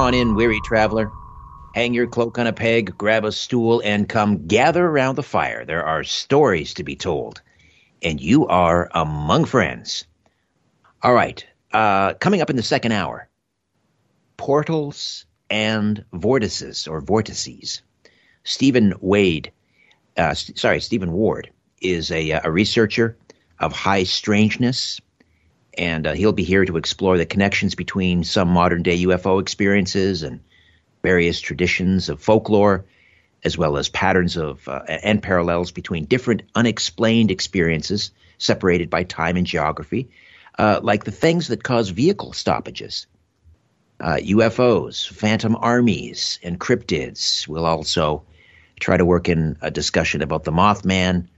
On in, weary traveler. Hang your cloak on a peg, grab a stool, and come gather around the fire. There are stories to be told, and you are among friends. All right, uh, coming up in the second hour portals and vortices, or vortices. Stephen Wade, uh, st- sorry, Stephen Ward, is a, uh, a researcher of high strangeness and uh, he'll be here to explore the connections between some modern day UFO experiences and various traditions of folklore, as well as patterns of uh, and parallels between different unexplained experiences separated by time and geography, uh, like the things that cause vehicle stoppages. UFOs, uh, phantom armies, and cryptids. We'll also try to work in a discussion about the Mothman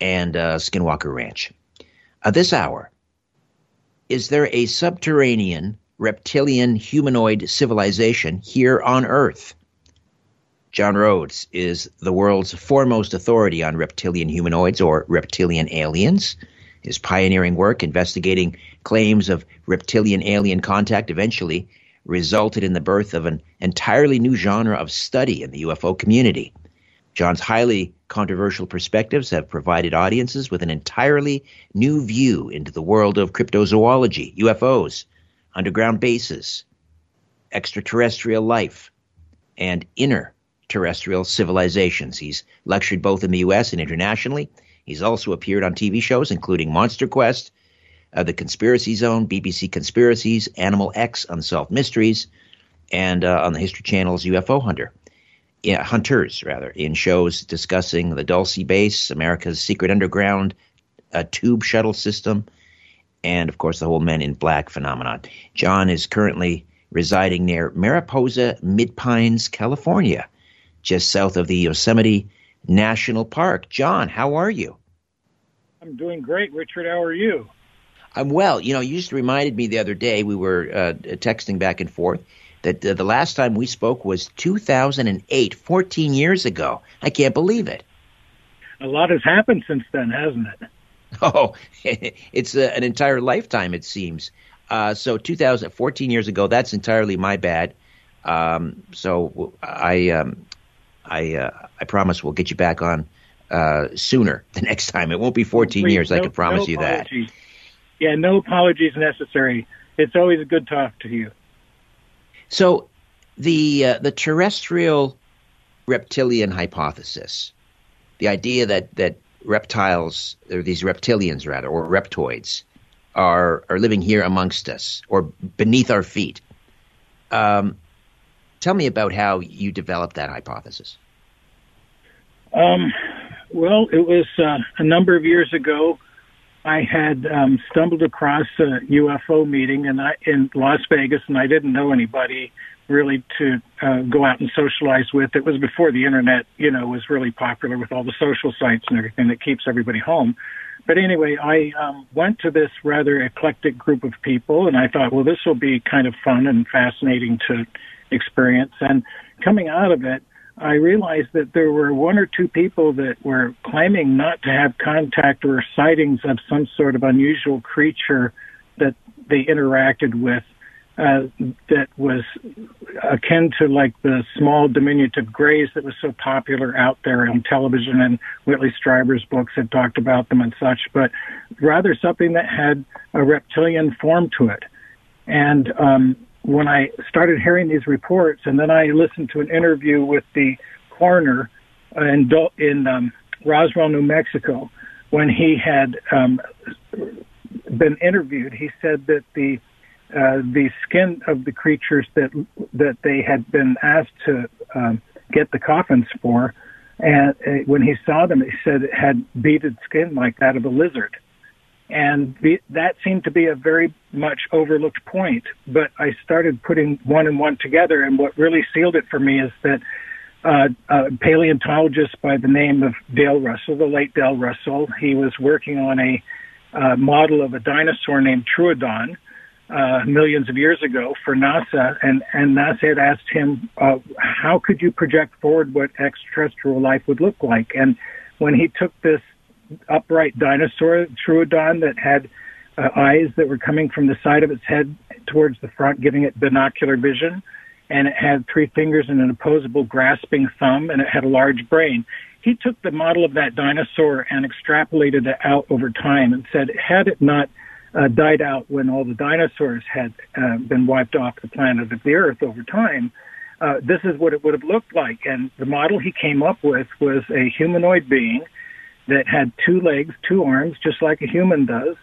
and uh, Skinwalker Ranch. Uh, this hour, is there a subterranean reptilian humanoid civilization here on Earth? John Rhodes is the world's foremost authority on reptilian humanoids or reptilian aliens. His pioneering work investigating claims of reptilian alien contact eventually resulted in the birth of an entirely new genre of study in the UFO community. John's highly controversial perspectives have provided audiences with an entirely new view into the world of cryptozoology, UFOs, underground bases, extraterrestrial life, and inner terrestrial civilizations. He's lectured both in the US and internationally. He's also appeared on TV shows including Monster Quest, uh, The Conspiracy Zone, BBC Conspiracies, Animal X, Unsolved Mysteries, and uh, on the History Channel's UFO Hunter yeah, hunters rather in shows discussing the Dulce base, America's secret underground uh, tube shuttle system, and of course the whole Men in Black phenomenon. John is currently residing near Mariposa Mid Pines, California, just south of the Yosemite National Park. John, how are you? I'm doing great, Richard. How are you? I'm well. You know, you just reminded me the other day we were uh, texting back and forth that uh, the last time we spoke was 2008, 14 years ago. I can't believe it. A lot has happened since then, hasn't it? Oh, it's a, an entire lifetime, it seems. Uh, so 2014 years ago, that's entirely my bad. Um, so I, um, I, uh, I promise we'll get you back on uh, sooner the next time. It won't be 14 Please, years. No, I can promise no you that. Yeah, no apologies necessary. It's always a good talk to you. So the uh, the terrestrial reptilian hypothesis, the idea that that reptiles or these reptilians rather or reptoids are are living here amongst us or beneath our feet. Um, tell me about how you developed that hypothesis. Um, well, it was uh, a number of years ago. I had um, stumbled across a UFO meeting and I, in Las Vegas, and I didn't know anybody really to uh, go out and socialize with. It was before the internet, you know, was really popular with all the social sites and everything that keeps everybody home. But anyway, I um, went to this rather eclectic group of people, and I thought, well, this will be kind of fun and fascinating to experience. And coming out of it, I realized that there were one or two people that were claiming not to have contact or sightings of some sort of unusual creature that they interacted with uh, that was akin to like the small diminutive grays that was so popular out there on television and Whitley Strieber's books had talked about them and such, but rather something that had a reptilian form to it. And um, when I started hearing these reports, and then I listened to an interview with the coroner in in um, Roswell, New Mexico, when he had um, been interviewed, he said that the uh, the skin of the creatures that that they had been asked to um, get the coffins for, and uh, when he saw them, he said it had beaded skin like that of a lizard And the, that seemed to be a very much overlooked point. But I started putting one and one together, and what really sealed it for me is that uh, a paleontologist by the name of Dale Russell, the late Dale Russell, he was working on a uh, model of a dinosaur named Troodon uh, millions of years ago for NASA, and, and NASA had asked him, uh, how could you project forward what extraterrestrial life would look like? And when he took this upright dinosaur, Troodon, that had uh, eyes that were coming from the side of its head towards the front, giving it binocular vision, and it had three fingers and an opposable grasping thumb, and it had a large brain. He took the model of that dinosaur and extrapolated it out over time and said, had it not uh, died out when all the dinosaurs had uh, been wiped off the planet of the Earth over time, uh, this is what it would have looked like. And the model he came up with was a humanoid being that had two legs, two arms, just like a human does,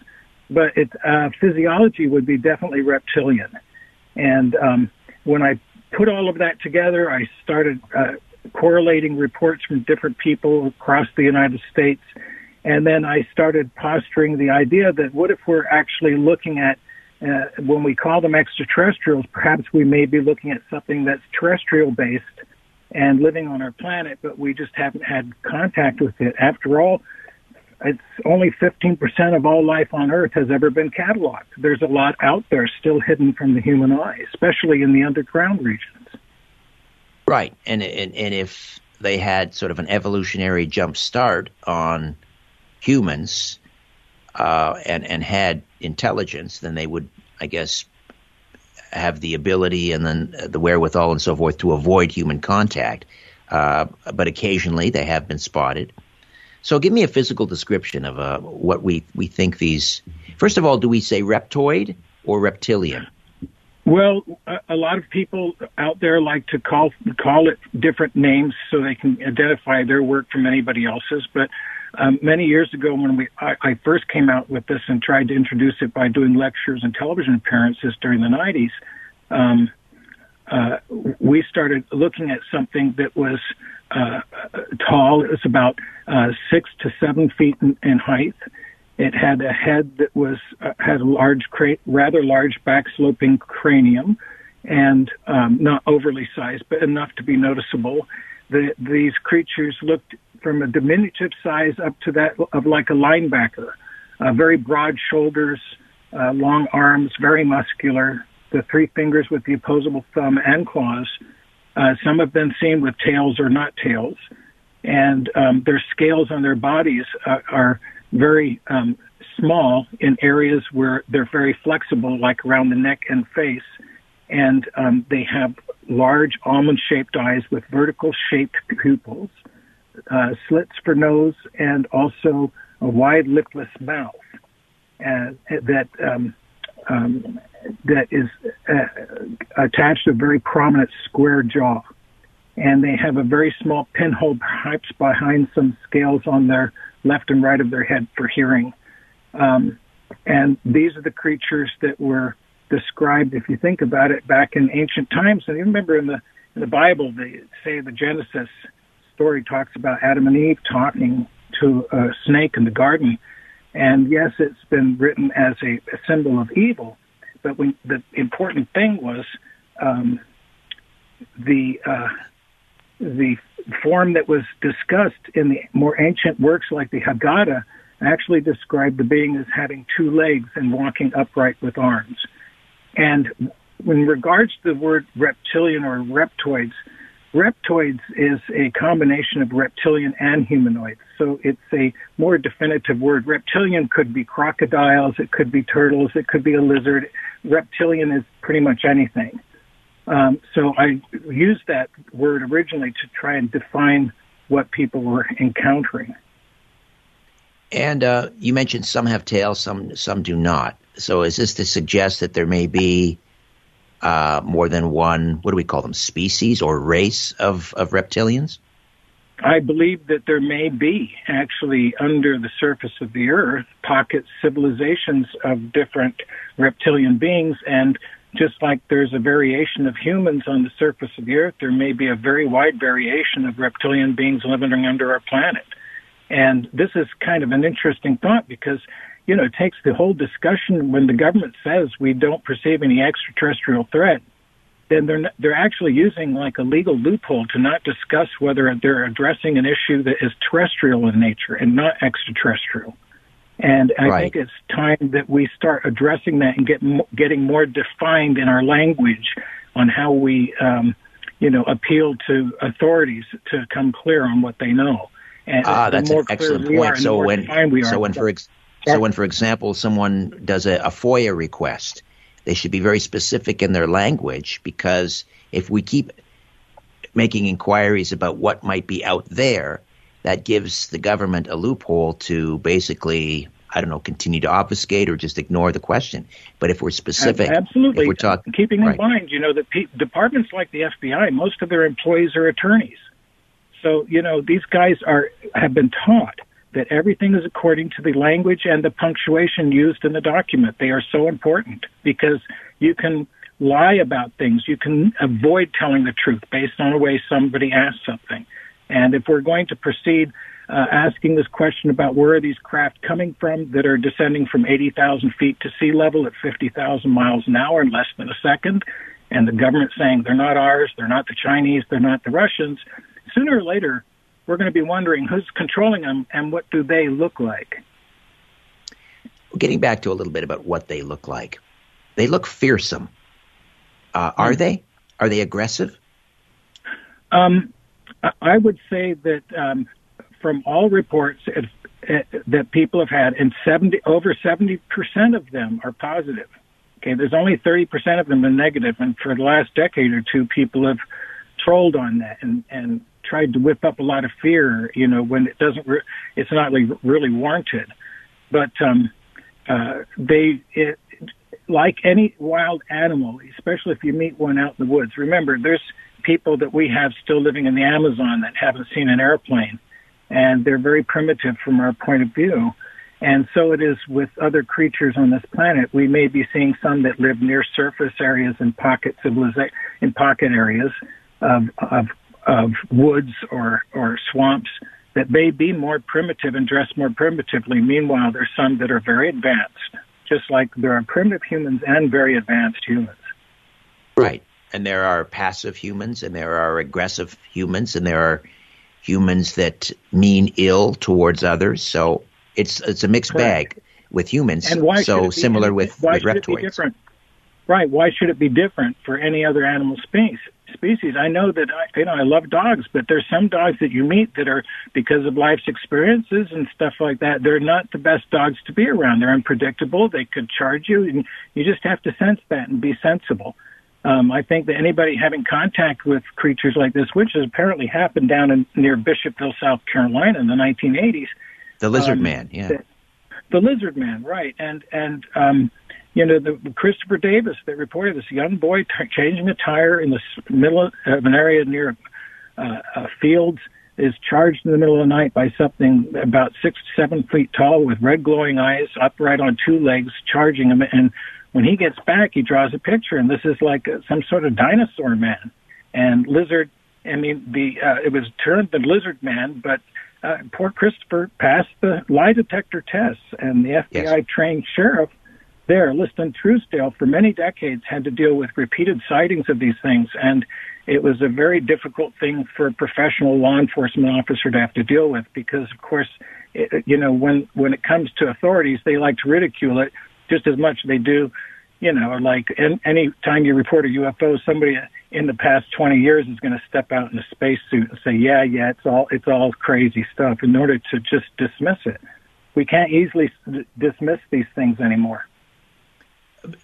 but its uh, physiology would be definitely reptilian. And um, when I put all of that together, I started uh, correlating reports from different people across the United States and then I started posturing the idea that what if we're actually looking at, uh, when we call them extraterrestrials, perhaps we may be looking at something that's terrestrial based and living on our planet, but we just haven't had contact with it. After all, it's only 15% of all life on Earth has ever been cataloged. There's a lot out there still hidden from the human eye, especially in the underground regions. Right. And, and, and if they had sort of an evolutionary jump start on humans uh, and and had intelligence, then they would, I guess, have the ability and then the wherewithal and so forth to avoid human contact. Uh, but occasionally they have been spotted. So, give me a physical description of uh, what we we think these. First of all, do we say reptoid or reptilian? Well, a lot of people out there like to call call it different names so they can identify their work from anybody else's. But um, many years ago, when we I, I first came out with this and tried to introduce it by doing lectures and television appearances during the 90s, um, uh, we started looking at something that was uh, tall. It was about uh, six to seven feet in, in height. It had a head that was uh, had a large, cra- rather large back-sloping cranium, and um, not overly sized, but enough to be noticeable. The, these creatures looked from a diminutive size up to that of like a linebacker. Uh, very broad shoulders, uh, long arms, very muscular. The three fingers with the opposable thumb and claws. Uh, some have been seen with tails or not tails, and um, their scales on their bodies uh, are very um, small in areas where they're very flexible, like around the neck and face. And um, they have large almond shaped eyes with vertical shaped pupils uh, slits for nose, and also a wide lipless mouth uh, that um, um, that is uh, attached to a very prominent square jaw. And they have a very small pinhole, perhaps behind some scales on their left and right of their head for hearing. Um, and these are the creatures that were described, if you think about it, back in ancient times. And you remember in the in the Bible, they say the Genesis story talks about Adam and Eve talking to a snake in the garden. And yes, it's been written as a, a symbol of evil, but when, the important thing was um, the uh, the form that was discussed in the more ancient works like the Haggadah actually described the being as having two legs and walking upright with arms. And in regards to the word reptilian or reptoids, Reptoids is a combination of reptilian and humanoid, so it's a more definitive word. Reptilian could be crocodiles, it could be turtles, it could be a lizard. Reptilian is pretty much anything. Um, so I used that word originally to try and define what people were encountering. And uh, you mentioned some have tails, some some do not. So is this to suggest that there may be uh, more than one, what do we call them, species or race of, of reptilians? I believe that there may be actually under the surface of the earth pocket civilizations of different reptilian beings. And just like there's a variation of humans on the surface of the earth, there may be a very wide variation of reptilian beings living under our planet. And this is kind of an interesting thought because you know, it takes the whole discussion when the government says we don't perceive any extraterrestrial threat, then they're they're actually using like a legal loophole to not discuss whether they're addressing an issue that is terrestrial in nature and not extraterrestrial. And I Right. think it's time that we start addressing that and get getting more defined in our language on how we, um, you know, appeal to authorities to come clear on what they know. And Ah, that's an excellent point. So when we are, so when for ex- so when for example someone does a, a FOIA request, they should be very specific in their language because if we keep making inquiries about what might be out there, that gives the government a loophole to basically I don't know continue to obfuscate or just ignore the question. But if we're specific, Absolutely. if we're talking Keeping right. in mind, you know, that pe- departments like the FBI, most of their employees are attorneys. So, you know, these guys are have been taught that everything is according to the language and the punctuation used in the document. They are so important because you can lie about things. You can avoid telling the truth based on the way somebody asked something. And if we're going to proceed uh, asking this question about where are these craft coming from that are descending from 80,000 feet to sea level at 50,000 miles an hour in less than a second, and the government saying they're not ours, they're not the Chinese, they're not the Russians, sooner or later we're going to be wondering who's controlling them and what do they look like. Getting back to a little bit about what they look like, they look fearsome. Uh, are they? Are they aggressive? Um, I- would say that um, from all reports it, it, that people have had, and 70 over 70 percent of them are positive. Okay, there's only 30 percent of them are negative, and for the last decade or two, people have trolled on that and and tried to whip up a lot of fear. You know, when it doesn't, re- it's not really, really warranted. But um, uh, they, it, like any wild animal, especially if you meet one out in the woods. Remember, there's people that we have still living in the Amazon that haven't seen an airplane, and they're very primitive from our point of view. And so it is with other creatures on this planet. We may be seeing some that live near surface areas and pocket civilization in pocket areas of, of of woods or or swamps that may be more primitive and dress more primitively. Meanwhile, there's some that are very advanced, just like there are primitive humans and very advanced humans. Right. And there are passive humans and there are aggressive humans and there are humans that mean ill towards others. So it's it's a mixed Correct. bag with humans. And why so similar with, why with should it be reptoids. different? Right. Why should it be different for any other animal species? Species. I know that I, you know I love dogs, but there's some dogs that you meet that are because of life's experiences and stuff like that. They're not the best dogs to be around. They're unpredictable. They could charge you, and you just have to sense that and be sensible. Um, I think that anybody having contact with creatures like this, which has apparently happened down in, near Bishopville, South Carolina, in the 1980s, The lizard um, man, yeah. the- the lizard man, right? And and um, you know the Christopher Davis that reported this young boy t- changing a tire in the middle of an area near uh, uh, fields is charged in the middle of the night by something about six seven feet tall with red glowing eyes, upright on two legs, charging him. And when he gets back, he draws a picture, and this is like uh, some sort of dinosaur man and lizard. I mean, the uh, it was termed the lizard man, but uh, poor Christopher passed the lie detector tests, and the FBI trained sheriff there, Liston Truesdale, for many decades had to deal with repeated sightings of these things, and it was a very difficult thing for a professional law enforcement officer to have to deal with because, of course, it, you know, when when it comes to authorities, they like to ridicule it just as much as they do. You know, like an, any time you report a UFO, somebody in the past 20 years is going to step out in a spacesuit and say, "Yeah, yeah, it's all it's all crazy stuff," in order to just dismiss it. We can't easily dismiss these things anymore.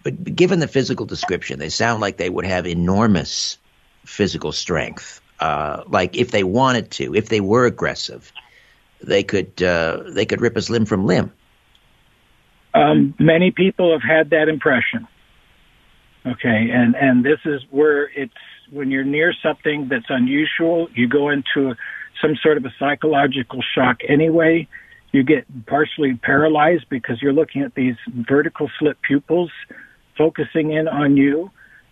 But given the physical description, they sound like they would have enormous physical strength. Uh, like if they wanted to, if they were aggressive, they could uh, they could rip us limb from limb. Um, many people have had that impression. Okay, and and this is where it's when you're near something that's unusual, you go into some sort of a psychological shock anyway. You get partially paralyzed because you're looking at these vertical slit pupils focusing in on you.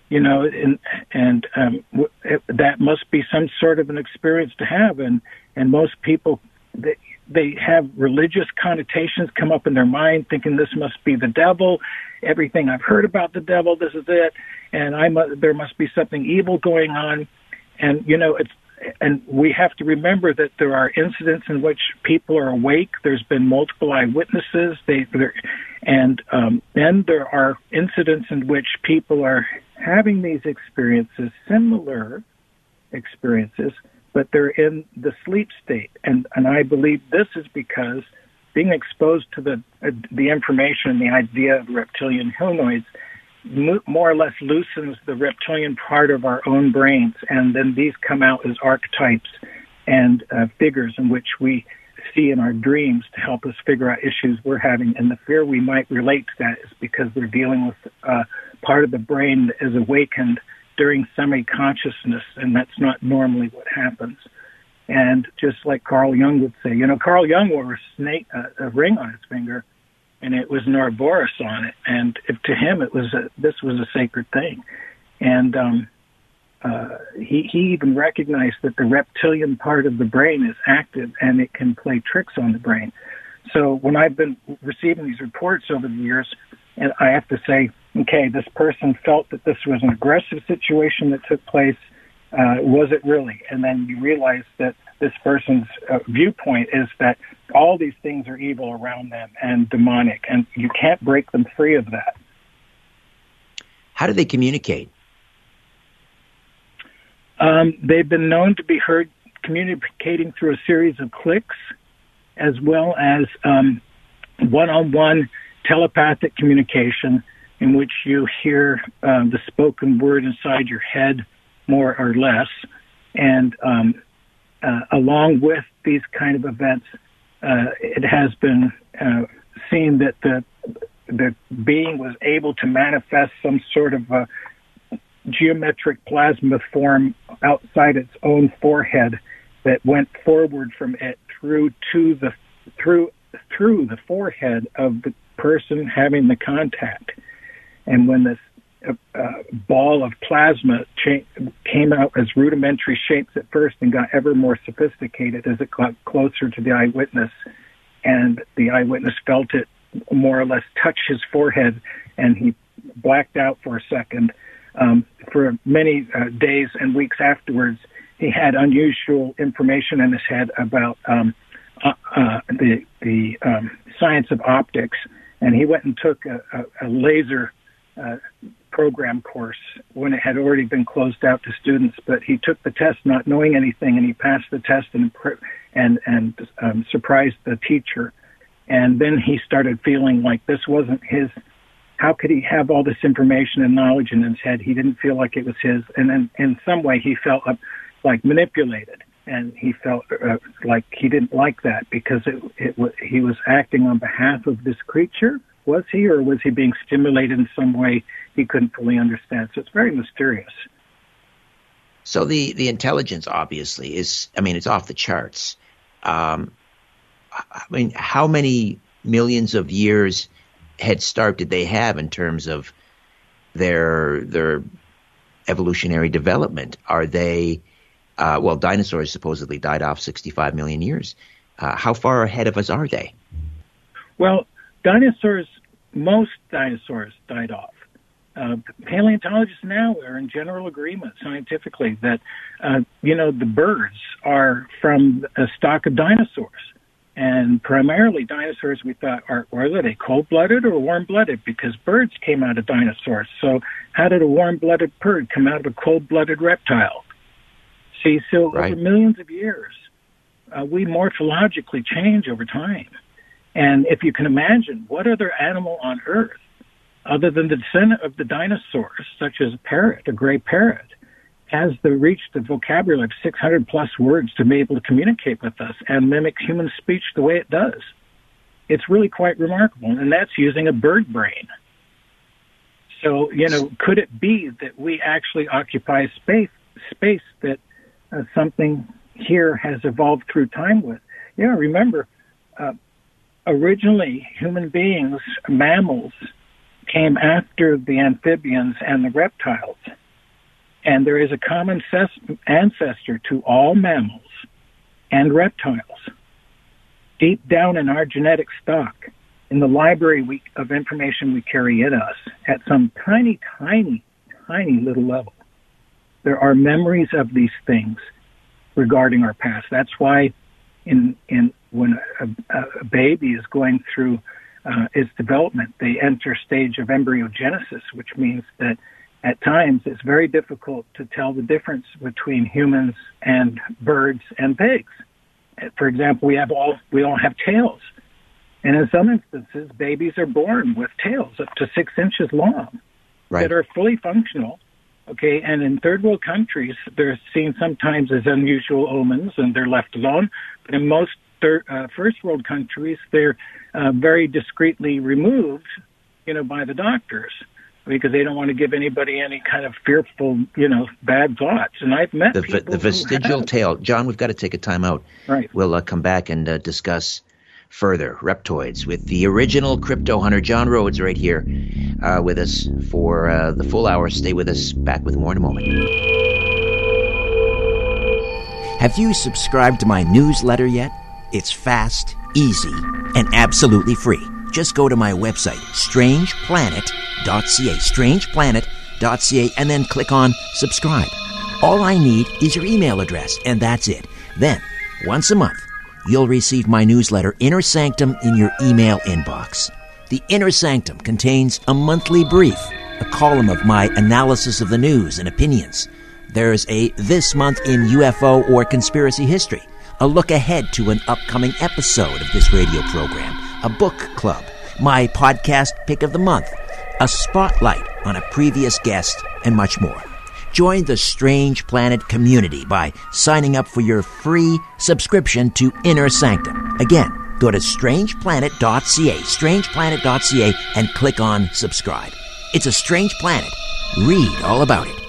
You know, and and um, it, that must be some sort of an experience to have, and and most people, they, they have religious connotations come up in their mind, thinking this must be the devil. Everything I've heard about the devil, this is it, and I mu- there must be something evil going on. And you know, it's and we have to remember that there are incidents in which people are awake. There's been multiple eyewitnesses. They, and um, then there are incidents in which people are having these experiences, similar experiences, but they're in the sleep state. And and I believe this is because being exposed to the uh, the information, the idea of reptilian humanoids more or less loosens the reptilian part of our own brains, and then these come out as archetypes and uh, figures in which we see in our dreams to help us figure out issues we're having. And the fear we might relate to that is because we're dealing with uh, part of the brain that is awakened during semi-consciousness, and that's not normally what happens. And just like Carl Jung would say, you know, Carl Jung wore a snake, uh, a ring on his finger, and it was an Ouroboros on it. And if, to him, it was a, this was a sacred thing. And um, uh, he, he even recognized that the reptilian part of the brain is active and it can play tricks on the brain. So when I've been receiving these reports over the years, and I have to say, okay, this person felt that this was an aggressive situation that took place. Uh, was it really? And then you realize that this person's uh, viewpoint is that all these things are evil around them and demonic, and you can't break them free of that. How do they communicate? Um, they've been known to be heard communicating through a series of clicks, as well as um, one-on-one telepathic communication, in which you hear um, the spoken word inside your head, more or less, and um, uh, along with these kind of events, uh, it has been uh, seen that the the being was able to manifest some sort of a geometric plasma form outside its own forehead that went forward from it through to the through through the forehead of the person having the contact. And when this ball of plasma cha- came out as rudimentary shapes at first and got ever more sophisticated as it got closer to the eyewitness. And the eyewitness felt it more or less touch his forehead, and he blacked out for a second. Um, for many uh, days and weeks afterwards, he had unusual information in his head about um, uh, uh, the the um, science of optics, and he went and took a, a, a laser uh, program course when it had already been closed out to students. But he took the test not knowing anything, and he passed the test and and and um, surprised the teacher. And then he started feeling like this wasn't his. How could he have all this information and knowledge in his head? He didn't feel like it was his, and then in some way he felt like manipulated, and he felt uh, like he didn't like that because it, it he was acting on behalf of this creature was he, or was he being stimulated in some way he couldn't fully understand? So it's very mysterious. So the the intelligence obviously is, I mean, it's off the charts. Um, I mean, how many millions of years head start did they have in terms of their their evolutionary development? Are they uh, well, dinosaurs supposedly died off 65 million years. Uh, how far ahead of us are they? Well, dinosaurs, most dinosaurs died off. Uh, paleontologists now are in general agreement scientifically that, uh, you know, the birds are from a stock of dinosaurs. And primarily dinosaurs we thought are, were they cold-blooded or warm-blooded? Because birds came out of dinosaurs. So how did a warm-blooded bird come out of a cold-blooded reptile? See, so right. over millions of years, uh, we morphologically change over time. And if you can imagine, what other animal on Earth, other than the descendant of the dinosaurs, such as a parrot, a gray parrot, has the reached the vocabulary of 600 plus words to be able to communicate with us and mimic human speech the way it does? It's really quite remarkable, and that's using a bird brain. So, you know, could it be that we actually occupy space space that uh, something here has evolved through time with? You know, remember, uh, originally human beings, mammals, came after the amphibians and the reptiles. And there is a common ses- ancestor to all mammals and reptiles. deep down in our genetic stock, in the library we, of information we carry in us, at some tiny, tiny, tiny little level, there are memories of these things regarding our past. That's why, in in when a, a baby is going through uh, its development, they enter stage of embryogenesis, which means that at times it's very difficult to tell the difference between humans and birds and pigs. For example, we have all we all have tails, and in some instances, babies are born with tails up to six inches long right. that are fully functional. Okay, and in third world countries, they're seen sometimes as unusual omens, and they're left alone. But in most third, uh, first world countries, they're uh, very discreetly removed, you know, by the doctors because they don't want to give anybody any kind of fearful, you know, bad thoughts. And I've met the, people the vestigial tail. John, we've got to take a time out. Right. We'll uh, come back and uh, discuss further reptoids with the original crypto hunter John Rhodes right here uh, with us for uh, the full hour. Stay with us. Back with more in a moment. Have you subscribed to my newsletter yet? It's fast, easy, and absolutely free. Just go to my website, strangeplanet.ca, strangeplanet.ca, and then click on subscribe. All I need is your email address, and that's it. Then, once a month, you'll receive my newsletter, Inner Sanctum, in your email inbox. The Inner Sanctum contains a monthly brief, a column of my analysis of the news and opinions. There's a This Month in UFO or Conspiracy History a look ahead to an upcoming episode of this radio program, a book club, my podcast pick of the month, a spotlight on a previous guest, and much more. Join the Strange Planet community by signing up for your free subscription to Inner Sanctum. Again, go to strangeplanet.ca, strangeplanet.ca, and click on subscribe. It's a strange planet. Read all about it.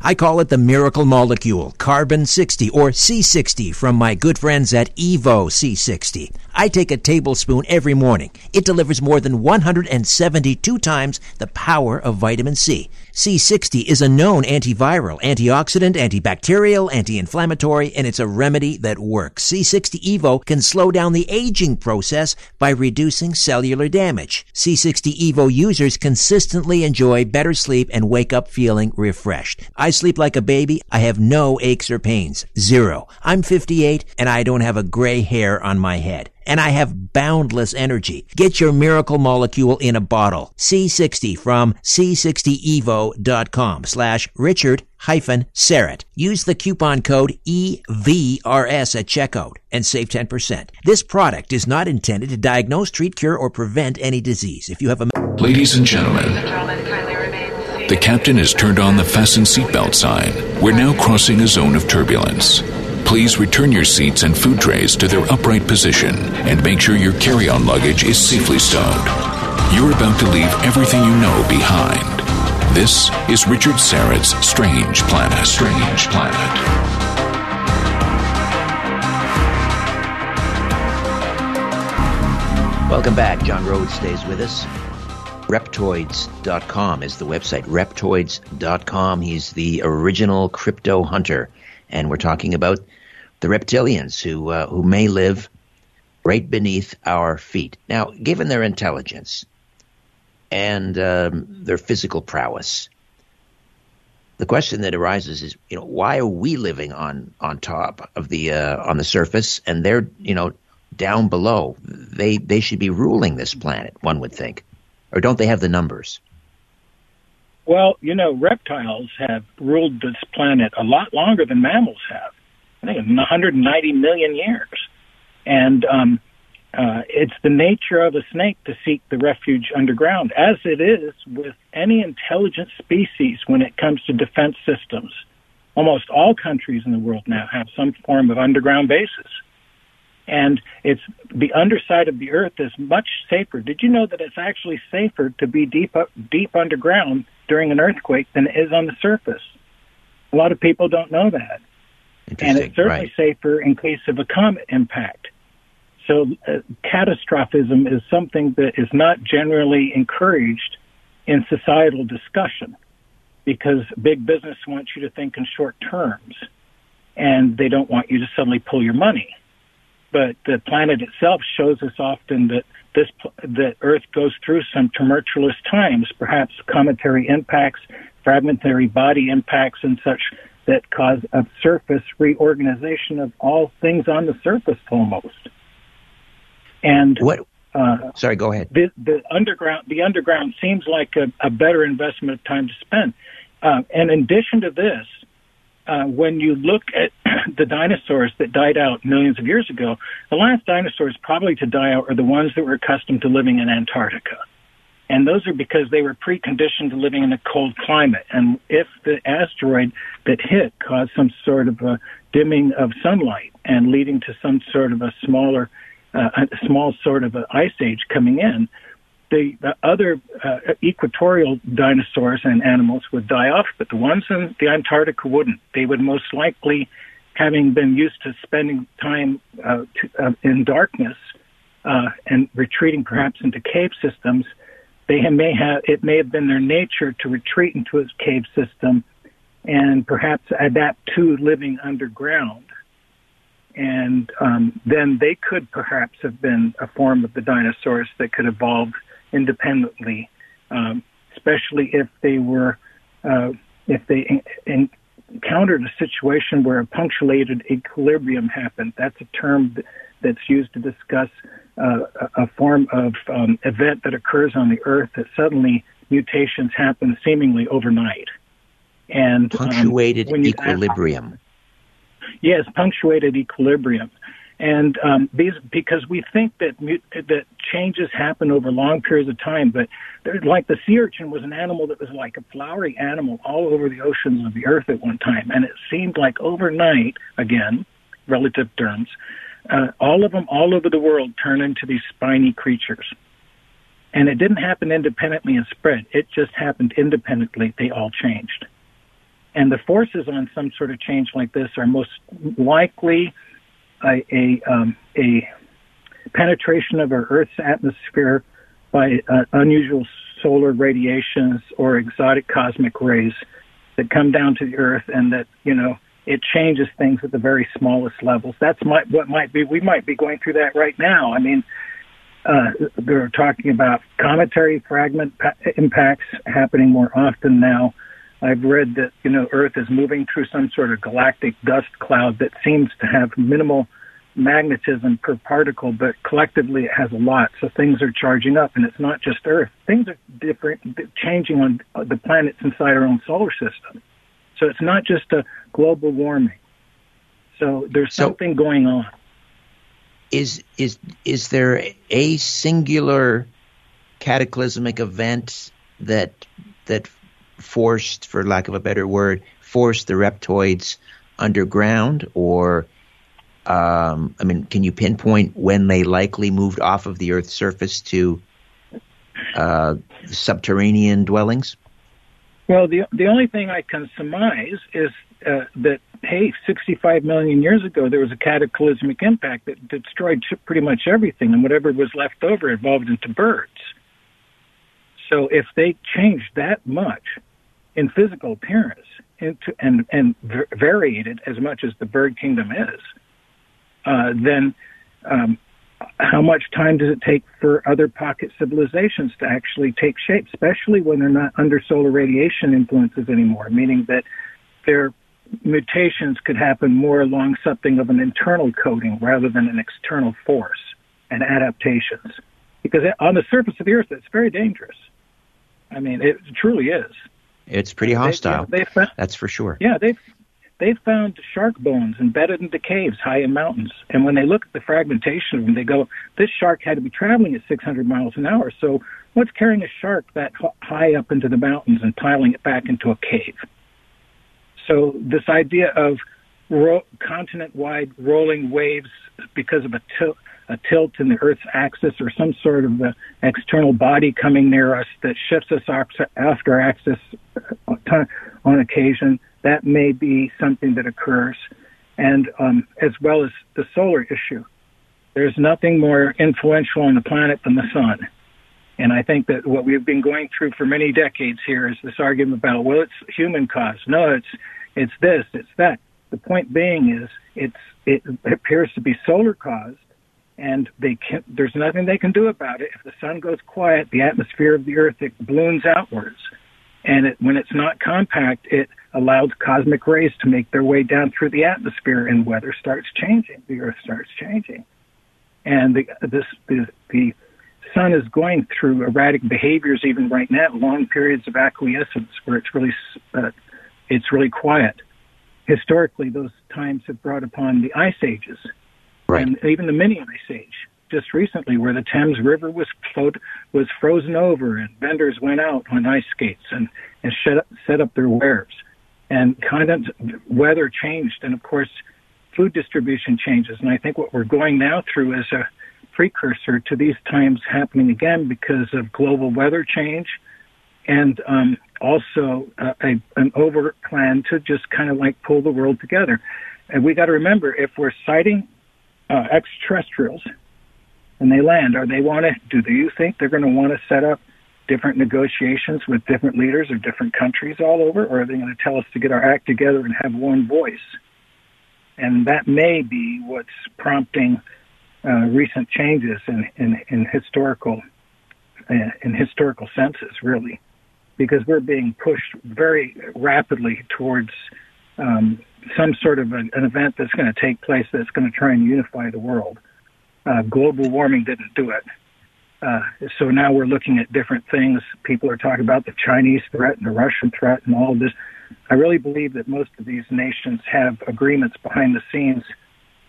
I call it the miracle molecule, carbon 60 or C60 from my good friends at Evo C60. I take a tablespoon every morning. It delivers more than 172 times the power of vitamin C. C60 is a known antiviral, antioxidant, antibacterial, anti-inflammatory, and it's a remedy that works. C60 Evo can slow down the aging process by reducing cellular damage. C60 Evo users consistently enjoy better sleep and wake up feeling refreshed. I sleep like a baby. I have no aches or pains. Zero. I'm 58 and I don't have a gray hair on my head and I have boundless energy. Get your miracle molecule in a bottle. C60 from c60evo.com slash Richard hyphen Syrett. Use the coupon code EVRS at checkout and save 10%. This product is not intended to diagnose, treat, cure, or prevent any disease. If you have a... Ladies and gentlemen, the captain has turned on the fasten seatbelt sign. We're now crossing a zone of turbulence. Please return your seats and food trays to their upright position and make sure your carry on luggage is safely stowed. You're about to leave everything you know behind. This is Richard Syrett's Strange Planet. Strange Planet. Welcome back. John Rhodes stays with us. Reptoids.com is the website. Reptoids.com. He's the original crypto hunter. And we're talking about the reptilians who uh, who may live right beneath our feet. Now, given their intelligence and um, their physical prowess, the question that arises is, you know, why are we living on on top of the uh, on the surface and they're you know down below? They they should be ruling this planet. One would think, or don't they have the numbers? Well, you know, reptiles have ruled this planet a lot longer than mammals have. I think 190 million years. And um, uh, it's the nature of a snake to seek the refuge underground, as it is with any intelligent species when it comes to defense systems. Almost all countries in the world now have some form of underground bases. And it's the underside of the earth is much safer. Did you know that it's actually safer to be deep up, deep underground during an earthquake than it is on the surface? A lot of people don't know that and it's certainly right. safer in case of a comet impact. So, uh, catastrophism is something that is not generally encouraged in societal discussion because big business wants you to think in short terms and they don't want you to suddenly pull your money. but the planet itself shows us often that this that Earth goes through some tumultuous times, perhaps cometary impacts, fragmentary body impacts, and such that cause a surface reorganization of all things on the surface almost. And what? Uh, Sorry, go ahead. The, the underground, the underground seems like a, a better investment of time to spend. Uh, and in addition to this, uh, when you look at the dinosaurs that died out millions of years ago, the last dinosaurs probably to die out are the ones that were accustomed to living in Antarctica. And those are because they were preconditioned to living in a cold climate. And if the asteroid that hit caused some sort of a dimming of sunlight and leading to some sort of a smaller, uh, a small sort of an ice age coming in, the, the other uh, equatorial dinosaurs and animals would die off, but the ones in the Antarctica wouldn't. They would most likely, having been used to spending time uh, to, uh, in darkness uh, and retreating perhaps into cave systems, they may have it may have been their nature to retreat into a cave system and perhaps adapt to living underground. And um, then they could perhaps have been a form of the dinosaurs that could evolve independently, um, especially if they were uh, if they in, encountered a situation where a punctuated equilibrium happened. That's a term that's used to discuss uh, a form of um, event that occurs on the Earth that suddenly mutations happen seemingly overnight. And um, punctuated um, equilibrium. yes, punctuated equilibrium. And um, these, because we think that that changes happen over long periods of time, but like the sea urchin was an animal that was like a flowery animal all over the oceans of the earth at one time, and it seemed like overnight, again, relative terms, uh, all of them all over the world turn into these spiny creatures. And it didn't happen independently and spread. It just happened independently. They all changed. And the forces on some sort of change like this are most likely a a, um, a penetration of our Earth's atmosphere by uh, unusual solar radiations or exotic cosmic rays that come down to the Earth, and that you know it changes things at the very smallest levels. That's my, what might be. We might be going through that right now. I mean, uh, they're talking about cometary fragment pa- impacts happening more often now. I've read that you know Earth is moving through some sort of galactic dust cloud that seems to have minimal magnetism per particle, but collectively it has a lot. So things are charging up, and it's not just Earth. Things are different, changing on the planets inside our own solar system. So it's not just a global warming. So there's so something going on. Is is is there a singular cataclysmic event that that forced, for lack of a better word, forced the reptoids underground, or um, I mean, can you pinpoint when they likely moved off of the Earth's surface to uh, subterranean dwellings? Well, the the only thing I can surmise is uh, that hey, 65 million years ago there was a cataclysmic impact that destroyed pretty much everything, and whatever was left over evolved into birds. So if they changed that much, in physical appearance into, and, and varied it as much as the bird kingdom is, uh, then um, how much time does it take for other pocket civilizations to actually take shape, especially when they're not under solar radiation influences anymore, meaning that their mutations could happen more along something of an internal coding rather than an external force and adaptations. Because on the surface of the Earth, it's very dangerous. I mean, it truly is. It's pretty hostile. They, found, That's for sure. Yeah, they've they've found shark bones embedded into caves high in mountains. And when they look at the fragmentation of them, they go, "This shark had to be traveling at 600 miles an hour. So what's carrying a shark that high up into the mountains and piling it back into a cave?" So this idea of ro- continent-wide rolling waves because of a tilt a tilt in the Earth's axis or some sort of uh, external body coming near us that shifts us after our axis uh, on occasion. That may be something that occurs, and um, as well as the solar issue. There's nothing more influential on the planet than the sun. And I think that what we've been going through for many decades here is this argument about, well, it's human caused. No, it's, it's this, it's that. The point being is it's it appears to be solar caused, and they can there's nothing they can do about it. If the sun goes quiet, the atmosphere of the Earth it balloons outwards, and it, when it's not compact, it allows cosmic rays to make their way down through the atmosphere, and weather starts changing. The Earth starts changing, and the this the, the sun is going through erratic behaviors even right now, long periods of acquiescence where it's really uh, it's really quiet. Historically, those times have brought upon the ice ages, Right. and even the mini ice age. Just recently, where the Thames River was flowed, was frozen over, and vendors went out on ice skates and and set up, set up their wares, and kind of weather changed, and of course, food distribution changes. And I think what we're going now through is a precursor to these times happening again because of global weather change and um, also uh, a, an over plan to just kind of like pull the world together. And we got to remember if we're sighting uh, extraterrestrials and they land, are they want to? Do you think they're going to want to set up different negotiations with different leaders of different countries all over, or are they going to tell us to get our act together and have one voice? And that may be what's prompting uh, recent changes in, in, in historical in historical senses, really, because we're being pushed very rapidly towards um, some sort of an, an event that's going to take place that's going to try and unify the world. Uh, global warming didn't do it. Uh, so now we're looking at different things. People are talking about the Chinese threat and the Russian threat and all of this. I really believe that most of these nations have agreements behind the scenes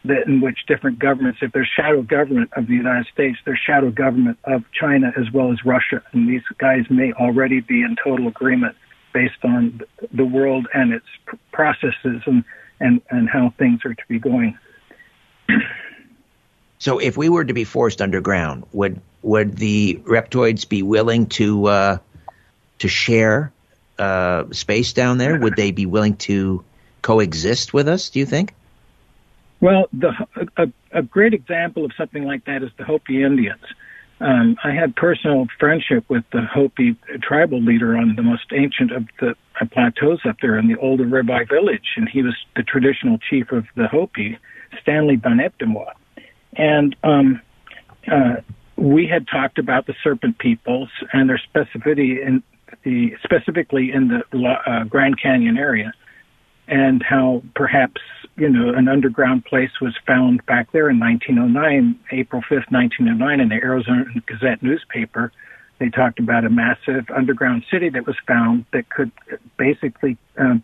that in which different governments, if there's shadow government of the United States, there's shadow government of China as well as Russia, and these guys may already be in total agreement based on the world and its processes and and and how things are to be going. So, if we were to be forced underground, would would the reptoids be willing to uh, to share uh, space down there? Would they be willing to coexist with us? Do you think? Well, the, a, a great example of something like that is the Hopi Indians. Um, I had personal friendship with the Hopi tribal leader on the most ancient of the plateaus up there in the Old Oraibi village, and he was the traditional chief of the Hopi, Stanley Bahnimptewa. And um, uh, we had talked about the serpent peoples and their specificity in the specifically in the uh, Grand Canyon area, and how perhaps you know an underground place was found back there in 1909, April 5th, 1909, in the Arizona Gazette newspaper. They talked about a massive underground city that was found that could basically, um,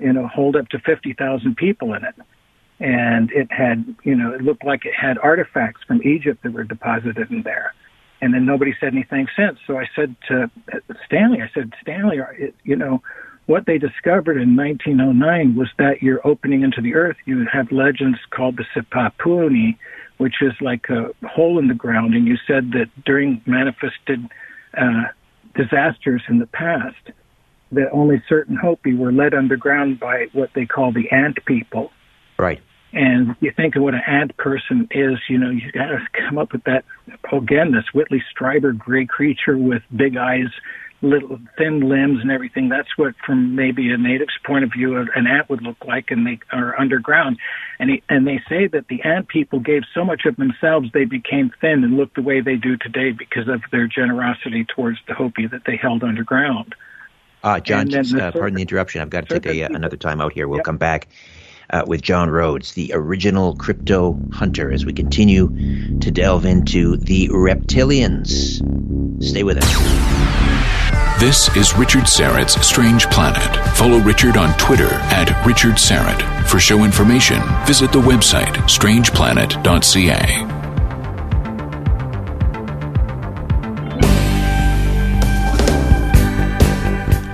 you know, hold up to 50,000 people in it and it had, you know, it looked like it had artifacts from Egypt that were deposited in there. And then nobody said anything since. So I said to Stanley, I said, Stanley, you know, what they discovered in 1909 was that you're opening into the earth. You have legends called the Sipapuni, which is like a hole in the ground. And you said that during manifested uh, disasters in the past, that only certain Hopi were led underground by what they call the ant people Right. And you think of what an ant person is, you know, you got to come up with that. Again, this Whitley Strieber gray creature with big eyes, little thin limbs, and everything. That's what, from maybe a native's point of view, an ant would look like, and they are underground. And he, and they say that the ant people gave so much of themselves they became thin and looked the way they do today because of their generosity towards the Hopi that they held underground. Uh, John, just, uh, pardon the interruption. I've got to take a, another time out here. We'll yep. come back uh, with John Rhodes, the original crypto hunter, as we continue to delve into the reptilians. Stay with us. This is Richard Syrett's Strange Planet. Follow Richard on Twitter at Richard Syrett. For show information, visit the website strangeplanet.ca.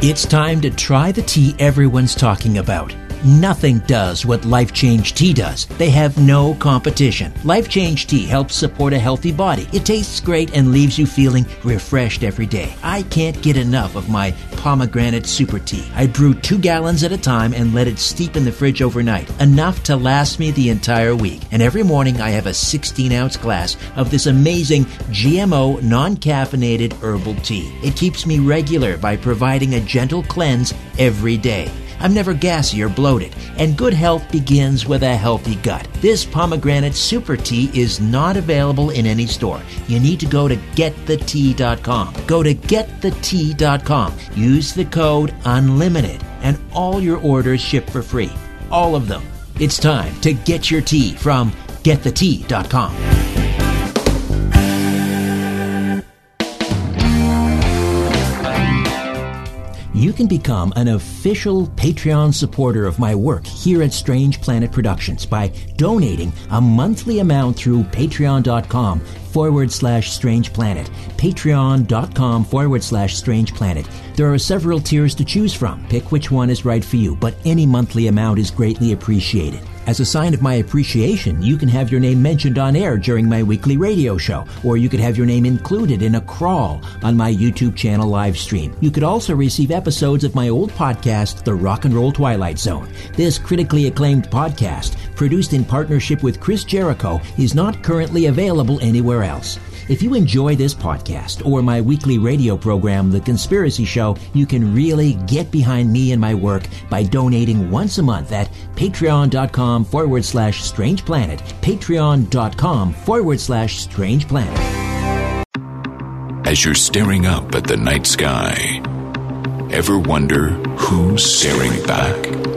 It's time to try the tea everyone's talking about. Nothing does what Life Change Tea does. They have no competition. Life Change Tea helps support a healthy body. It tastes great and leaves you feeling refreshed every day. I can't get enough of my pomegranate super tea. I brew two gallons at a time and let it steep in the fridge overnight, enough to last me the entire week. And every morning I have a 16 ounce glass of this amazing GMO non caffeinated herbal tea. It keeps me regular by providing a gentle cleanse every day. I'm never gassy or bloated, and good health begins with a healthy gut. This pomegranate super tea is not available in any store. You need to go to getthetea.com. Go to getthetea.com. Use the code UNLIMITED, and all your orders ship for free. All of them. It's time to get your tea from getthetea.com. You can become an official Patreon supporter of my work here at Strange Planet Productions by donating a monthly amount through patreon.com forward slash strange planet. Patreon.com forward slash strange planet. There are several tiers to choose from. Pick which one is right for you, but any monthly amount is greatly appreciated. As a sign of my appreciation, you can have your name mentioned on air during my weekly radio show, or you could have your name included in a crawl on my YouTube channel live stream. You could also receive episodes of my old podcast, The Rock and Roll Twilight Zone. This critically acclaimed podcast, produced in partnership with Chris Jericho, is not currently available anywhere else. If you enjoy this podcast or my weekly radio program, The Conspiracy Show, you can really get behind me and my work by donating once a month at patreon.com forward slash strange planet. Patreon.com forward slash strange planet. As you're staring up at the night sky, ever wonder who's staring back?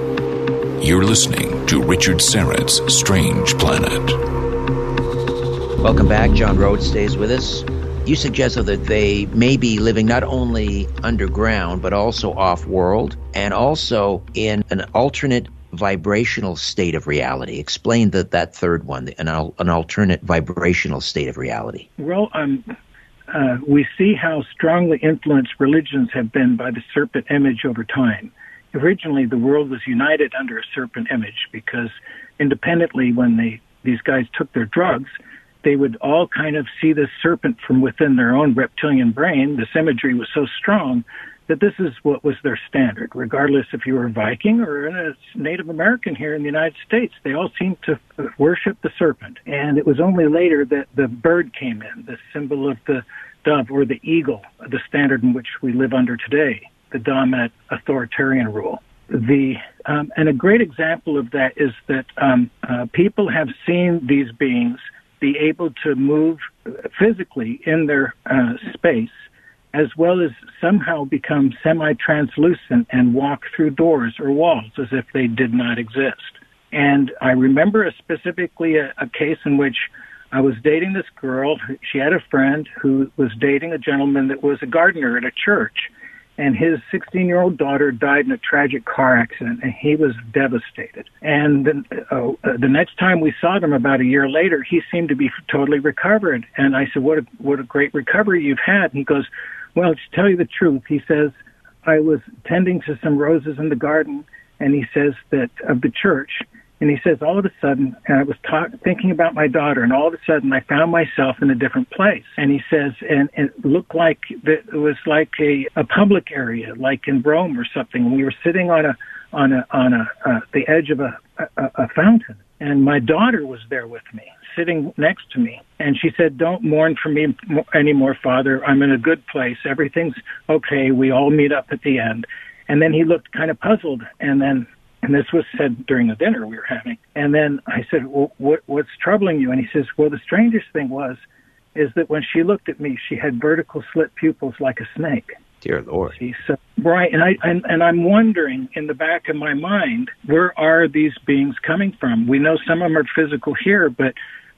You're listening to Richard Syrett's Strange Planet. Welcome back. John Rhodes stays with us. You suggested that they may be living not only underground, but also off world and also in an alternate vibrational state of reality. Explain that, that third one, an, an alternate vibrational state of reality. Well, um, uh, we see how strongly influenced religions have been by the serpent image over time. Originally, the world was united under a serpent image because independently, when they, these guys took their drugs, they would all kind of see the serpent from within their own reptilian brain. This imagery was so strong that this is what was their standard, regardless if you were a Viking or a Native American here in the United States. They all seemed to worship the serpent. And it was only later that the bird came in, the symbol of the dove or the eagle, the standard in which we live under today, the dominant authoritarian rule. The um, and a great example of that is that um, uh, people have seen these beings be able to move physically in their uh, space, as well as somehow become semi translucent and walk through doors or walls as if they did not exist. And I remember specifically a, a case in which I was dating this girl. She had a friend who was dating a gentleman that was a gardener at a church and his 16 year old daughter died in a tragic car accident and he was devastated. And then, uh, uh, the next time we saw them about a year later he seemed to be totally recovered. And i said what a what a great recovery you've had. And he goes well to tell you the truth he says i was tending to some roses in the garden and he says that of the church and he says, all of a sudden, and I was talk, thinking about my daughter, and all of a sudden I found myself in a different place. And he says, and, it looked like it was like a, a public area, like in Rome or something. We were sitting on a, on a, on a, uh, the edge of a, a, a fountain. And my daughter was there with me, sitting next to me. And she said, Don't mourn for me anymore, Father. I'm in a good place. Everything's okay. We all meet up at the end. And then he looked kind of puzzled. And then and this was said during a dinner we were having. And then I said, well, what, what's troubling you? And he says, well, the strangest thing was, is that when she looked at me, she had vertical slit pupils like a snake. Dear Lord. See, so, right. And I, and, and I'm wondering in the back of my mind, where are these beings coming from? We know some of them are physical here, but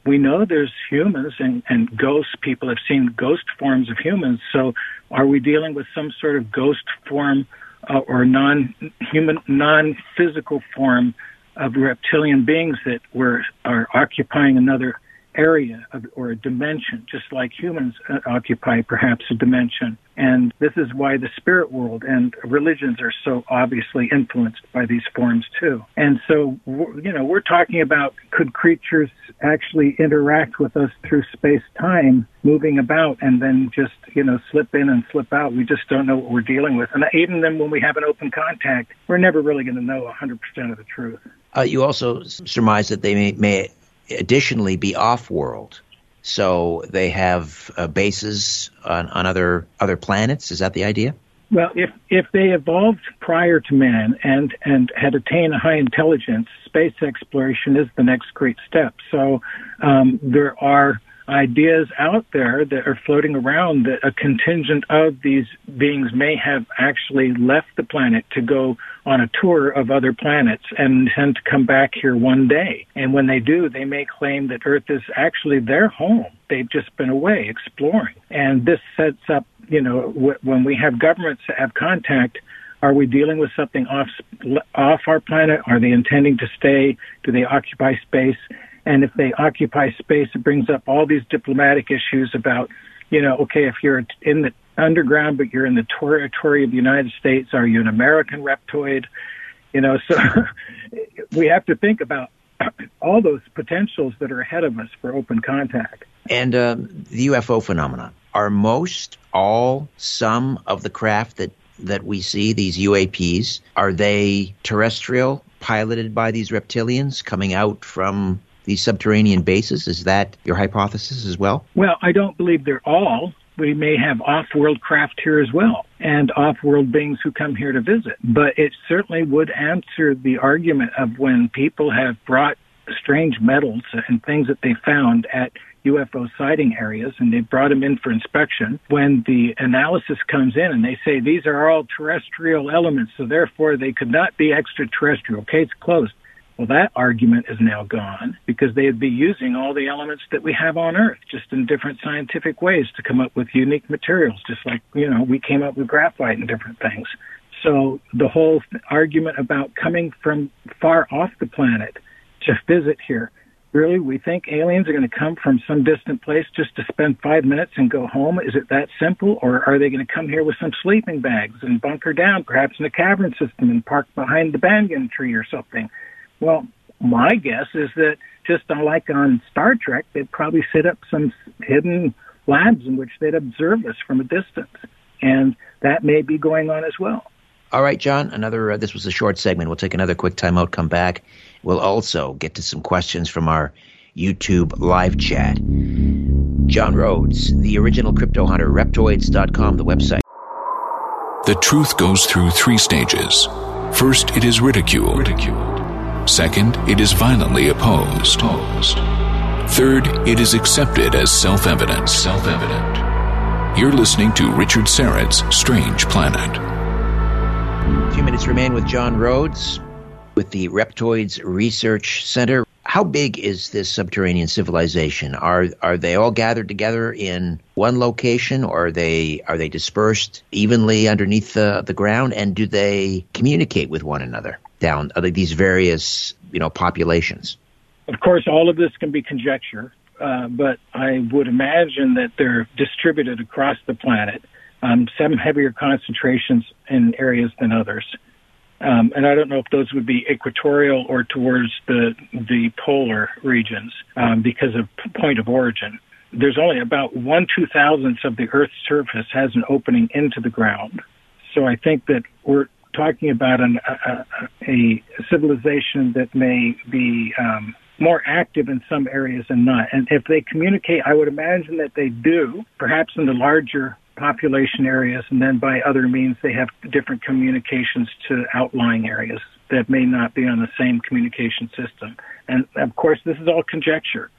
we know there's humans and, and ghosts. People have seen ghost forms of humans. So are we dealing with some sort of ghost form uh, or non-human, non-physical form of reptilian beings that were are occupying another area of, or a dimension, just like humans uh, occupy perhaps a dimension. And this is why the spirit world and religions are so obviously influenced by these forms too. And so, you know, we're talking about could creatures actually interact with us through space time, moving about, and then just, you know, slip in and slip out. We just don't know what we're dealing with. And even then, when we have an open contact, we're never really going to know 100% of the truth. Uh, you also surmise that they may, may additionally be off world. So they have uh, bases on, on other other planets. Is that the idea? Well, if if they evolved prior to man and and had attained a high intelligence, space exploration is the next great step. So um, there are ideas out there that are floating around that a contingent of these beings may have actually left the planet to go on a tour of other planets and intend to come back here one day. And when they do, they may claim that Earth is actually their home. They've just been away exploring. And this sets up, you know, when we have governments that have contact, are we dealing with something off off our planet? Are they intending to stay? Do they occupy space? And if they occupy space, it brings up all these diplomatic issues about, you know, okay, if you're in the underground, but you're in the territory of the United States, are you an American reptoid? You know, so we have to think about all those potentials that are ahead of us for open contact. And uh, the UFO phenomenon are most, all, some of the craft that that we see these UAPs are they terrestrial, piloted by these reptilians coming out from these subterranean bases? Is that your hypothesis as well? Well, I don't believe they're all. We may have off world craft here as well and off world beings who come here to visit. But it certainly would answer the argument of when people have brought strange metals and things that they found at UFO sighting areas and they brought them in for inspection. When the analysis comes in and they say these are all terrestrial elements, so therefore they could not be extraterrestrial. Case closed. Well, that argument is now gone because they would be using all the elements that we have on Earth, just in different scientific ways to come up with unique materials, just like, you know, we came up with graphite and different things. So the whole argument about coming from far off the planet to visit here, really, we think aliens are going to come from some distant place just to spend five minutes and go home? Is it that simple? Or are they going to come here with some sleeping bags and bunker down, perhaps in a cavern system and park behind the banyan tree or something? Well, my guess is that just like on Star Trek, they'd probably set up some hidden labs in which they'd observe us from a distance, and that may be going on as well. All right, John. Another. Uh, this was a short segment. We'll take another quick timeout. Come back. We'll also get to some questions from our YouTube live chat. John Rhodes, the original crypto hunter, reptoids.com, the website. The truth goes through three stages. First, it is ridiculed. ridiculed. Second, it is violently opposed. Third, it is accepted as self evident. Self evident. You're listening to Richard Syrett's Strange Planet. A few minutes remain with John Rhodes with the Reptoids Research Center. How big is this subterranean civilization? Are are they all gathered together in one location, or are they are they dispersed evenly underneath the, the ground? And do they communicate with one another? Down uh, these various you know populations? Of course, all of this can be conjecture, uh, but I would imagine that they're distributed across the planet. Um, some heavier concentrations in areas than others. Um, and I don't know if those would be equatorial or towards the the polar regions um, because of point of origin. There's only about one two thousandths of the Earth's surface has an opening into the ground. So I think that we're talking about an, a, a, civilization that may be um, more active in some areas than not. And if they communicate, I would imagine that they do, perhaps in the larger population areas, and then by other means they have different communications to outlying areas that may not be on the same communication system. And of course, this is all conjecture.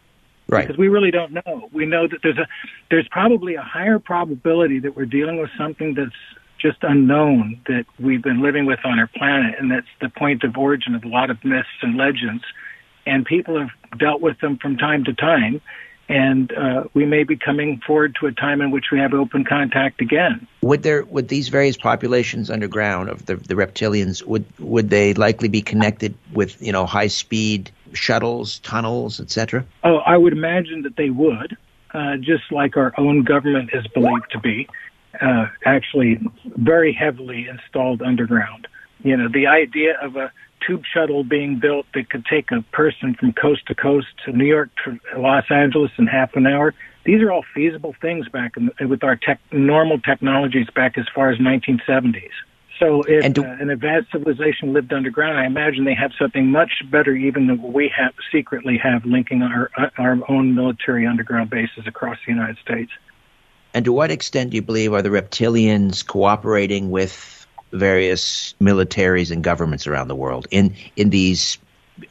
Right. Because we really don't know. We know that there's a there's probably a higher probability that we're dealing with something that's just unknown that we've been living with on our planet, and that's the point of origin of a lot of myths and legends. And people have dealt with them from time to time, and uh, we may be coming forward to a time in which we have open contact again. Would there, would these various populations underground of the, the reptilians, would would they likely be connected with you know high speed shuttles, tunnels, etc.? Oh, I would imagine that they would, uh, just like our own government is believed to be uh, actually very heavily installed underground. You know, the idea of a tube shuttle being built that could take a person from coast to coast to New York to Los Angeles in half an hour. These are all feasible things back in, with our tech, normal technologies back as far as 1970s. So if do, uh, an advanced civilization lived underground, I imagine they have something much better even than we have secretly have linking our our own military underground bases across the United States. And to what extent do you believe are the reptilians cooperating with various militaries and governments around the world in in these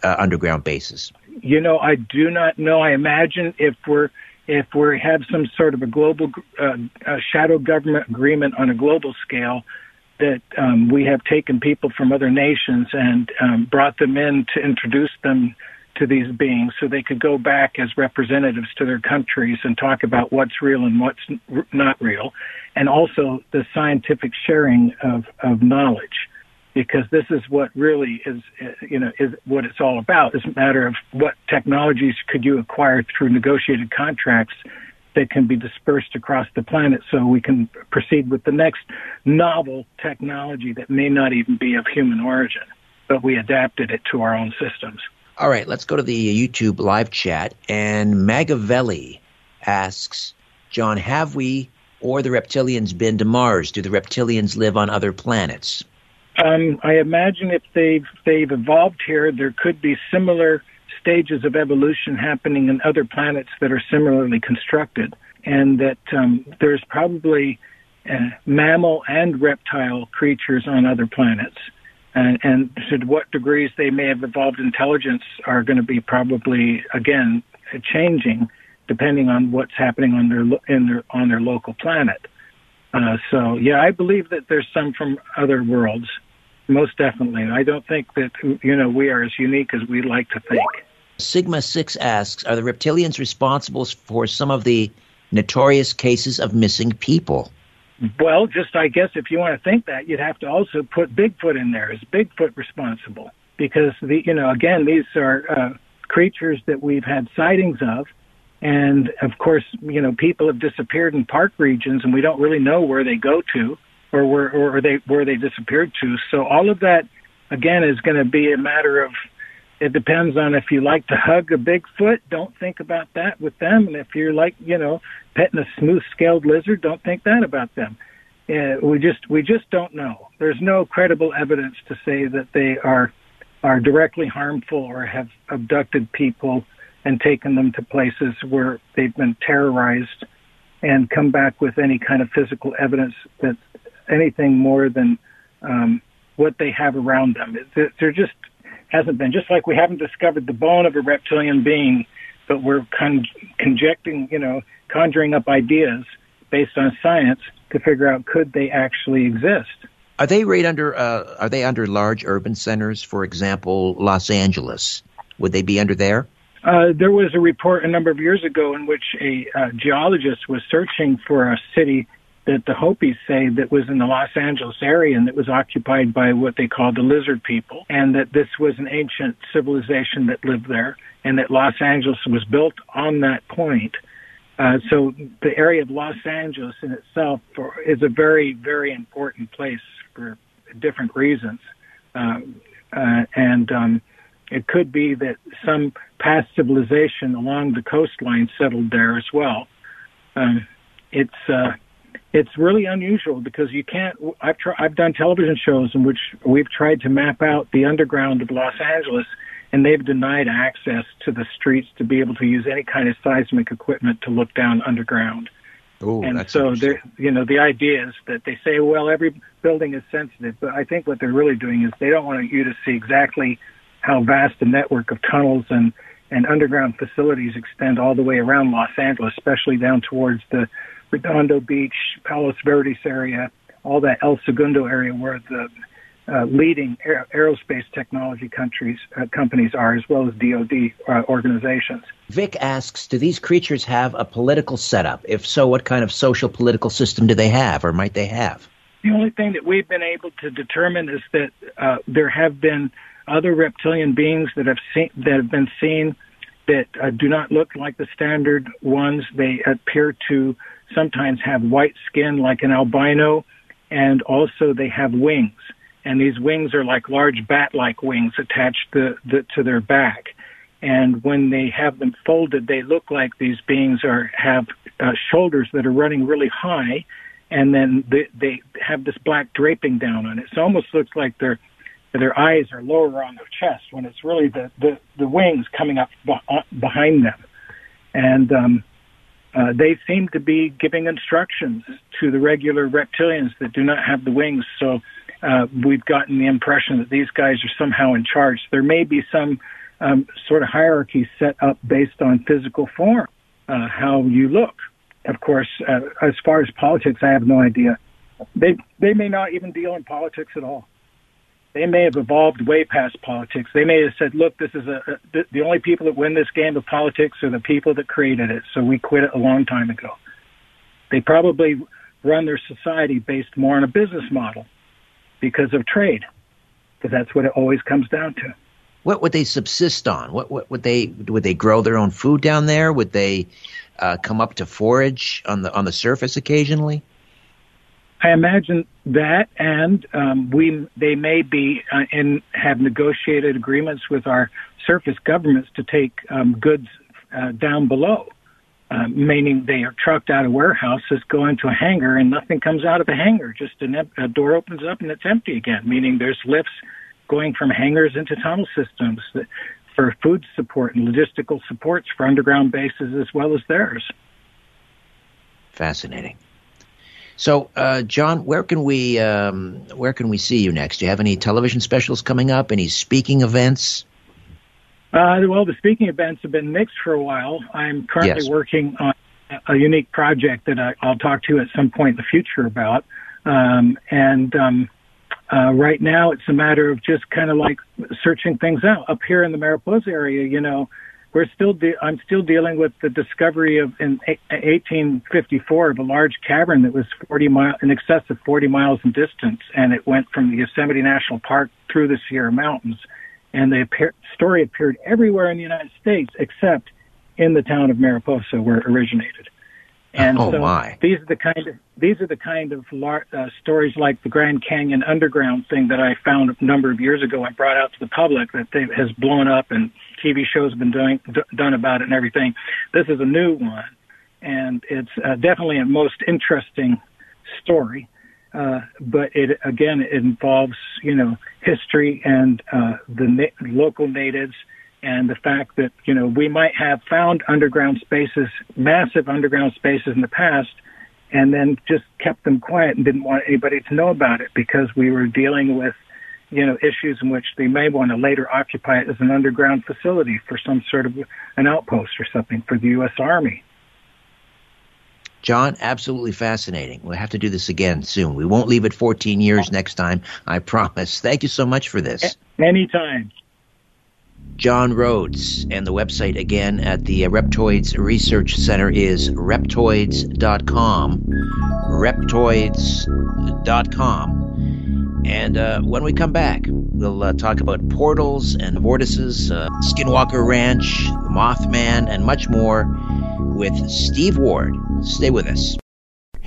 uh, underground bases? You know, I do not know. I imagine if we're if we have some sort of a global uh, a shadow government agreement on a global scale, that um, we have taken people from other nations and um, brought them in to introduce them to these beings so they could go back as representatives to their countries and talk about what's real and what's not real, and also the scientific sharing of, of knowledge. Because this is what really is, eh, you know, is what it's all about. It's a matter of what technologies could you acquire through negotiated contracts that can be dispersed across the planet so we can proceed with the next novel technology that may not even be of human origin, but we adapted it to our own systems. All right, let's go to the YouTube live chat. And Magavelli asks, John, have we or the reptilians been to Mars? Do the reptilians live on other planets? Um, I imagine if they've they've evolved here, there could be similar stages of evolution happening in other planets that are similarly constructed, and that um, there's probably uh, mammal and reptile creatures on other planets and, and to what degrees they may have evolved intelligence are going to be probably again changing depending on what's happening on their in their on their local planet. Uh, so yeah, I believe that there's some from other worlds, most definitely. I don't think that you know we are as unique as we like to think. Sigma Six asks, are the reptilians responsible for some of the notorious cases of missing people? Well, just I guess if you want to think that, you'd have to also put Bigfoot in there. Is Bigfoot responsible? Because the you know again these are uh, creatures that we've had sightings of, and of course you know people have disappeared in park regions, and we don't really know where they go to or where or they where they disappeared to. So all of that again is going to be a matter of it depends on if you like to hug a Bigfoot, don't think about that with them. And if you're like, you know, petting a smooth scaled lizard, don't think that about them. Uh, we just we just don't know. There's no credible evidence to say that they are are directly harmful or have abducted people and taken them to places where they've been terrorized and come back with any kind of physical evidence that anything more than um, what they have around them. They're just hasn't been. Just like we haven't discovered the bone of a reptilian being, but we're con- conjecting, you know, conjuring up ideas based on science to figure out could they actually exist. Are they right under? Uh, are they under large urban centers? For example, Los Angeles. Would they be under there? Uh, there was a report a number of years ago in which a uh, geologist was searching for a city that the Hopis say that was in the Los Angeles area and that was occupied by what they called the lizard people, and that this was an ancient civilization that lived there, and that Los Angeles was built on that point. Uh, so the area of Los Angeles in itself for, is a very, very important place for different reasons. Uh, uh, and um, it could be that some past civilization along the coastline settled there as well. Um, it's uh, it's really unusual because you can't. I've tried. I've done television shows in which we've tried to map out the underground of Los Angeles, and they've denied access to the streets to be able to use any kind of seismic equipment to look down underground. Ooh, and so, you know, the idea is that they say, well, every building is sensitive, but I think what they're really doing is they don't want you to see exactly how vast a network of tunnels and and underground facilities extend all the way around Los Angeles, especially down towards the Redondo Beach, Palos Verdes area, all that El Segundo area where the uh, leading aer- aerospace technology countries uh, companies are, as well as DoD uh, organizations. Vic asks, do these creatures have a political setup? If so, what kind of social political system do they have, or might they have? The only thing that we've been able to determine is that uh, there have been other reptilian beings that have seen that have been seen that uh, do not look like the standard ones. They appear to sometimes have white skin like an albino, and also they have wings. And these wings are like large bat-like wings attached to, the, to their back. And when they have them folded, they look like these beings are have uh, shoulders that are running really high, and then they, they have this black draping down on it. So it almost looks like their their eyes are lower on their chest when it's really the the, the wings coming up behind them. And um, uh, they seem to be giving instructions to the regular reptilians that do not have the wings. So uh, we've gotten the impression that these guys are somehow in charge. There may be some um, sort of hierarchy set up based on physical form, uh, how you look. Of course, uh, as far as politics, I have no idea. They they may not even deal in politics at all. They may have evolved way past politics. They may have said, "Look, this is a, a the, only people that win this game of politics are the people that created it." So we quit it a long time ago. They probably run their society based more on a business model because of trade, because that's what it always comes down to. What would they subsist on? What, what would they would they grow their own food down there? Would they uh, come up to forage on the on the surface occasionally? I imagine that, and um, we they may be uh, in have negotiated agreements with our surface governments to take um, goods uh, down below, uh, meaning they are trucked out of warehouses, go into a hangar, and nothing comes out of the hangar. Just an, a door opens up and it's empty again. Meaning there's lifts going from hangars into tunnel systems that, for food support and logistical supports for underground bases as well as theirs. Fascinating. So, uh, John, where can we um, where can we see you next? Do you have any television specials coming up? Any speaking events? Uh, well, the speaking events have been mixed for a while. I'm currently yes. working on a unique project that I, will talk to you at some point in the future about. Um, and um, uh, right now, it's a matter of just kind of like searching things out. Up here in the Mariposa area, you know, we're still de- I'm still dealing with the discovery of in 1854 of a large cavern that was 40 mile in excess of 40 miles in distance, and it went from the Yosemite National Park through the Sierra Mountains, and the appear- story appeared everywhere in the United States except in the town of Mariposa where it originated. And oh, so my. these are the kind of these are the kind of lar- uh, stories like the Grand Canyon Underground thing that I found a number of years ago and brought out to the public that they, has blown up and TV shows have been doing d- done about it and everything. This is a new one, and it's uh, definitely a most interesting story. Uh, but it again it involves you know history and uh, the na- local natives and the fact that you know we might have found underground spaces, massive underground spaces in the past, and then just kept them quiet and didn't want anybody to know about it because we were dealing with you know issues in which they may want to later occupy it as an underground facility for some sort of an outpost or something for the U.S. Army. John, absolutely fascinating. We'll have to do this again soon. We won't leave it 14 years next time, I promise. Thank you so much for this. Anytime. John Rhodes. And the website again at the uh, Reptoids Research Center is reptoids.com. Reptoids.com. And uh, when we come back, we'll uh, talk about portals and vortices, uh, Skinwalker Ranch, the Mothman, and much more with Steve Ward. Stay with us.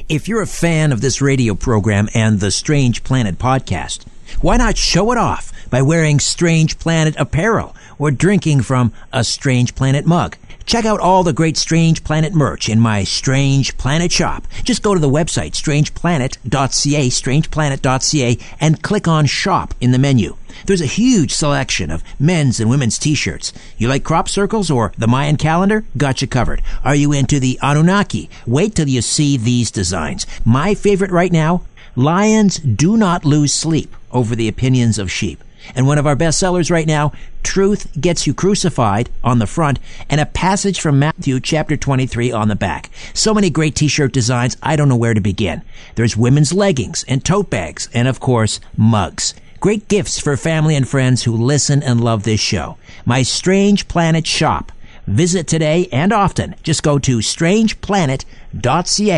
If you're a fan of this radio program and the Strange Planet podcast, why not show it off by wearing Strange Planet apparel? or drinking from a Strange Planet mug. Check out all the great Strange Planet merch in my Strange Planet shop. Just go to the website strangeplanet.ca, strangeplanet.ca, and click on shop in the menu. There's a huge selection of men's and women's t-shirts. You like crop circles or the Mayan calendar? Got you covered. Are you into the Anunnaki? Wait till you see these designs. My favorite right now, lions do not lose sleep over the opinions of sheep. And one of our best sellers right now, Truth Gets You Crucified on the front and a passage from Matthew chapter 23 on the back. So many great t-shirt designs, I don't know where to begin. There's women's leggings and tote bags and of course, mugs. Great gifts for family and friends who listen and love this show. My Strange Planet shop. Visit today and often. Just go to strangeplanet.ca